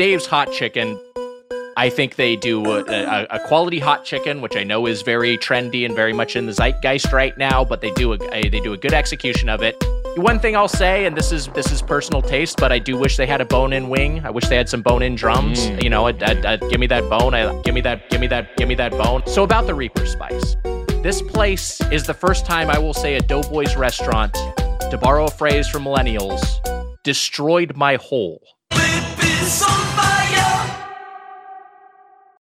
Dave's Hot Chicken, I think they do a, a, quality hot chicken, which I know is very trendy and very much in the zeitgeist right now. But they do a, a, they do a good execution of it. One thing I'll say, and this is this is personal taste, but I do wish they had a bone-in wing. I wish they had some bone-in drums. Mm. You know, a, give me that bone. I, give me that. Give me that. Give me that bone. So about the Reaper Spice, this place is the first time I will say a Doughboys restaurant, to borrow a phrase from millennials, destroyed my hole.